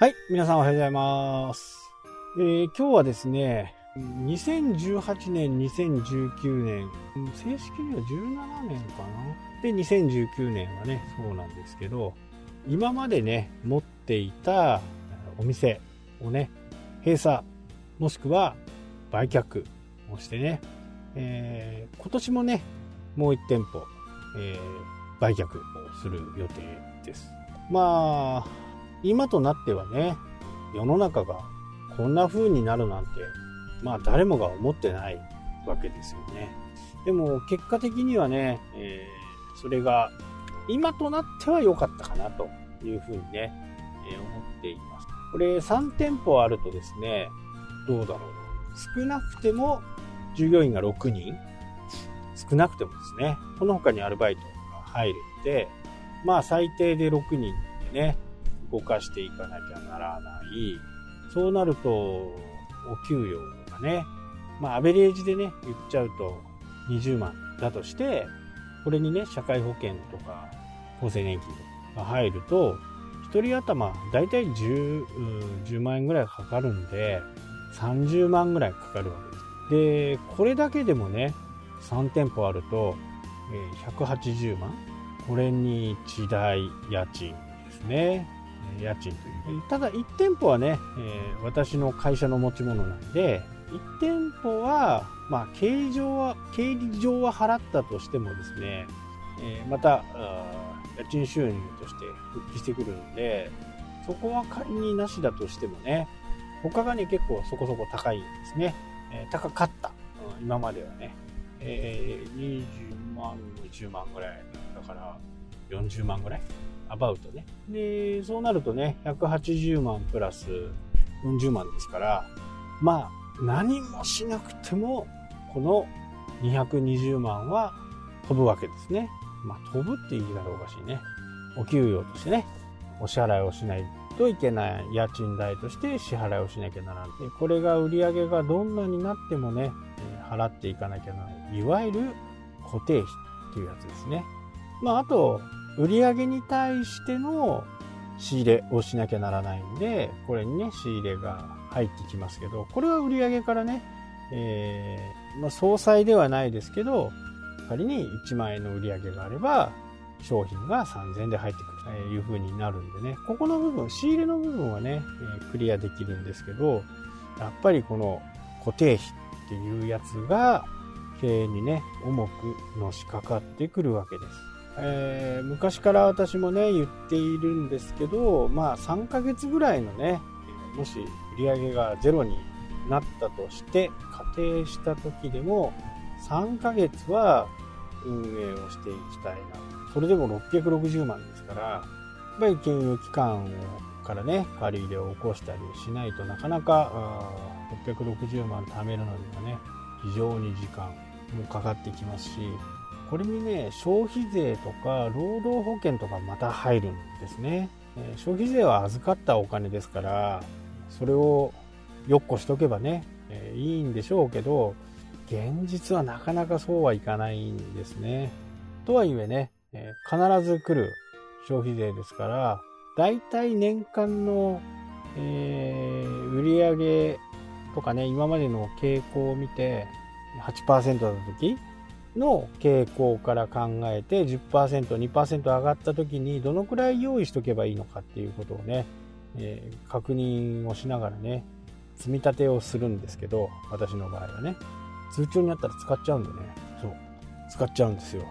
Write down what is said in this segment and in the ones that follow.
はい、皆さんおはようございます。えー今日はですね、2018年、2019年、正式には17年かな。で、2019年はね、そうなんですけど、今までね、持っていたお店をね、閉鎖、もしくは売却をしてね、えー今年もね、もう1店舗、えー売却をする予定です。まあ、今となってはね、世の中がこんな風になるなんて、まあ誰もが思ってないわけですよね。でも結果的にはね、えーそれが今となっては良かったかなという風にね、えー思っています。これ3店舗あるとですね、どうだろう。少なくても従業員が6人少なくてもですね、この他にアルバイトが入るので、まあ最低で6人でね、動かしていかなきゃならない。そうなると、お給与がね、まあアベレージでね、言っちゃうと20万だとして、これにね、社会保険とか厚生年金が入ると、1人頭だいたい 10, 10万円ぐらいかかるんで、30万ぐらいかかるわけです。で、これだけでもね、3店舗あると、180万これに地代家賃ですね家賃というただ1店舗はね、え私の会社の持ち物なんで1店舗はまあ経理上は経理上は払ったとしてもですね、えまた家賃収入として復帰してくるのでそこは仮になしだとしてもね他がね結構そこそこ高いんですね、え高かった。うん今まではね。えー、20万、20万ぐらい。だから、40万ぐらい。アバウトね。で、そうなるとね、180万プラス40万ですから、まあ、何もしなくても、この220万は飛ぶわけですね。まあ、飛ぶって言い方おかしいね。お給与としてね、お支払いをしないといけない家賃代として支払いをしなきゃならない。でこれが売り上げがどんなになってもね、払っていかなきゃならない。いわゆる固定費っていうやつですね。まあ、あと、売上に対しての仕入れをしなきゃならないんで、これにね、仕入れが入ってきますけど、これは売上からね、えーまあ、総裁ではないですけど、仮に1万円の売り上げがあれば、商品が3000円で入ってくるという風になるんでね、ここの部分、仕入れの部分はね、えクリアできるんですけど、やっぱりこの固定費っていうやつが経営にね、重くのしかかってくるわけです。えー昔から私もね、言っているんですけど、まあ3ヶ月ぐらいのね、もし売り上げがゼロになったとして、仮定した時でも、3ヶ月は運営をしていきたいな。それでも660万ですから、やっぱり金融機関からね、借り入れを起こしたりしないとなかなか660万貯めるのにはね、非常に時間もかかってきますし、これにね、消費税とか労働保険とかまた入るんですね。消費税は預かったお金ですから、それをよっこしとけばね、いいんでしょうけど、現実はなかなかそうはいかないんですね。とはいえね、必ず来る消費税ですから、だいたい年間の、えー売上とかね、今までの傾向を見て、8%だった時の傾向から考えて10%、2%上がった時にどのくらい用意しとけばいいのかっていうことをね、えー確認をしながらね、積み立てをするんですけど、私の場合はね、通帳にあったら使っちゃうんでね、そう、使っちゃうんですよ。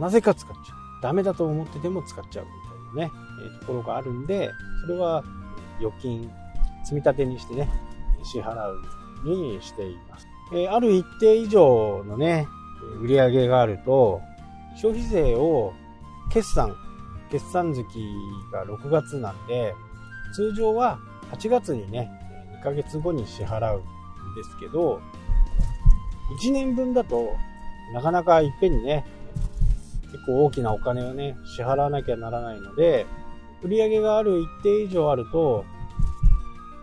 なぜか使っちゃう。ダメだと思ってても使っちゃうみたいなね、えーところがあるんで、それは預金、積み立てにしてね、支払うようにしています。えーある一定以上のね、売り上げがあると、消費税を決算、決算月が6月なんで、通常は8月にね、2ヶ月後に支払うんですけど、1年分だとなかなかいっぺんにね、結構大きなお金をね、支払わなきゃならないので、売り上げがある一定以上あると、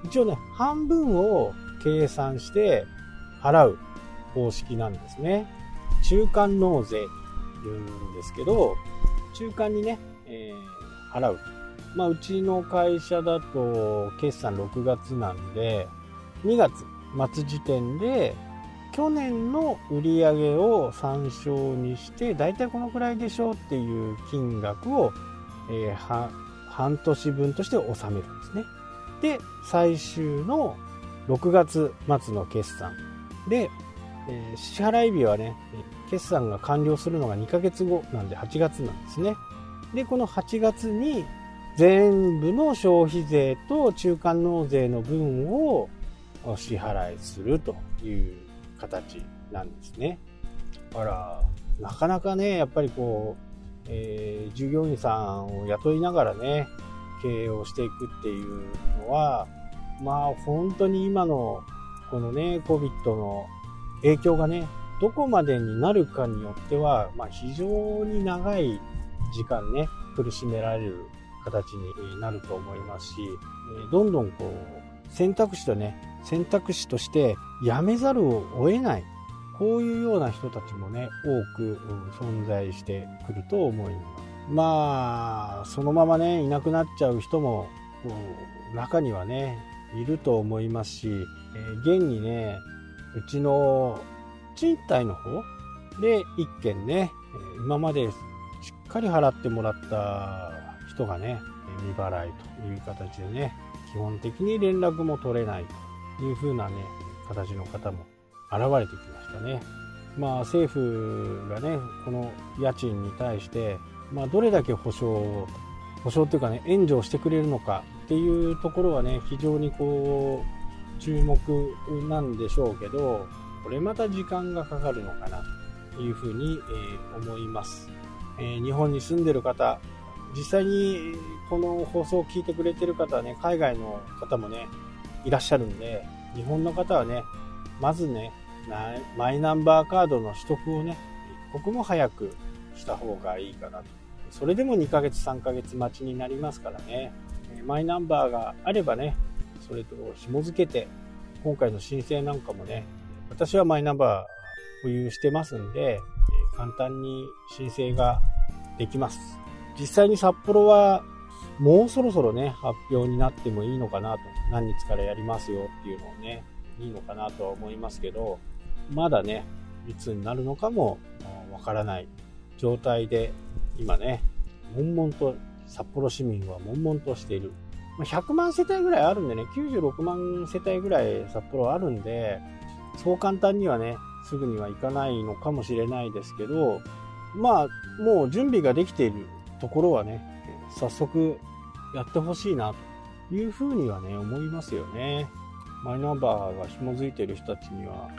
一応ね、半分を計算して払う方式なんですね。中間納税というんですけど、中間にね、えー払う。まあ、うちの会社だと決算6月なんで、2月末時点で去年の売り上げを参照にして大体このくらいでしょうっていう金額を、えー、半年分として納めるんですね。で最終の6月末の決算。で、えー、支払い日はね決算が完了するのが2ヶ月後なんで8月なんですねでこの8月に全部の消費税と中間納税の分を支払いするという形なんですね。あら、なかなかね、やっぱりこう、えー、従業員さんを雇いながらね、経営をしていくっていうのは、まあ本当に今のこのね、COVID の影響がね、どこまでになるかによっては、まあ非常に長い時間ね、苦しめられる形になると思いますし、どんどんこう、選択肢とね、選択肢としてやめざるを得ない。こういうような人たちもね、多く存在してくると思います。まあ、そのままね、いなくなっちゃう人も、中にはね、いると思いますし、え、現にね、うちの賃貸の方で一件ね、今までしっかり払ってもらった人がね、未払いという形でね、基本的に連絡も取れないという風なね、形の方も現れてきましたね。まあ政府がね、この家賃に対して、まあどれだけ保証、保証っていうかね、援助をしてくれるのかっていうところはね、非常にこう、注目なんでしょうけど、これまた時間がかかるのかなというふうに、え思います。えー、日本に住んでる方、実際にこの放送を聞いてくれてる方はね、海外の方もね、いらっしゃるんで、日本の方はね、まずね、マイナンバーカードの取得をね、一刻も早くした方がいいかなと。それでも2ヶ月、3ヶ月待ちになりますからね、マイナンバーがあればね、それと紐付けて、今回の申請なんかもね、私はマイナンバー保有してますんで、簡単に申請ができます。実際に札幌はもうそろそろね、発表になってもいいのかなと。何日からやりますよっていうのをね、いいのかなとは思いますけど、まだね、いつになるのかもわからない状態で、今ね、悶々と、札幌市民は悶々としている。100万世帯ぐらいあるんでね、96万世帯ぐらい札幌あるんで、そう簡単にはね、すぐにはいかないのかもしれないですけど、まあ、もう準備ができているところはね、早速やってほしいなというふうにはね、思いますよね。マイナンバーが紐づいている人たちには、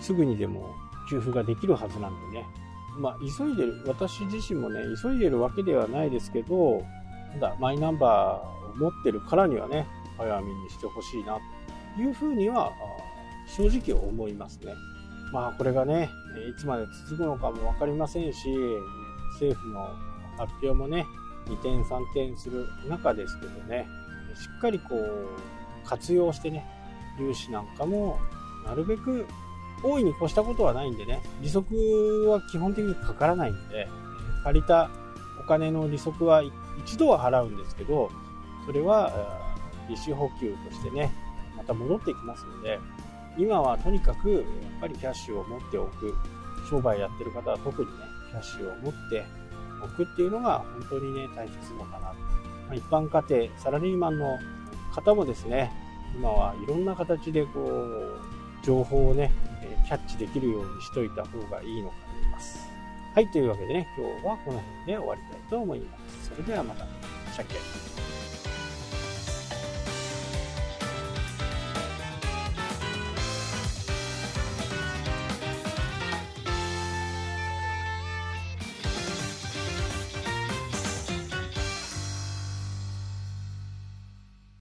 すぐにでも給付ができるはずなんでね。まあ、急いでる、私自身もね、急いでるわけではないですけど、ただ、マイナンバー持ってるからにはね、早めにしてほしいなというふうには、正直思いますね。まあ、これがね、いつまで続くのかも分かりませんし、政府の発表もね、2点3点する中ですけどね、しっかりこう、活用してね、融資なんかも、なるべく大いに越したことはないんでね、利息は基本的にかからないんで、借りたお金の利息は一度は払うんですけど、それは利子補給としてね、また戻ってきますので、今はとにかくやっぱりキャッシュを持っておく、商売やってる方は特にね、キャッシュを持っておくっていうのが本当にね、大切なのかな。ま、一般家庭、サラリーマンの方もですね、今はいろんな形でこう、情報をね、キャッチできるようにしといた方がいいのかと思います。はい、というわけでね、今日はこの辺で終わりたいと思います。それではまた、シャッケ